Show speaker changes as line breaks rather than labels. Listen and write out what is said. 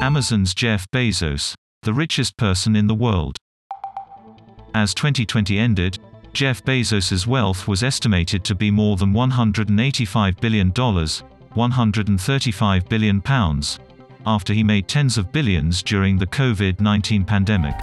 Amazon's Jeff Bezos, the richest person in the world. As 2020 ended, Jeff Bezos's wealth was estimated to be more than $185 billion, 135 billion pounds, after he made tens of billions during the COVID-19 pandemic.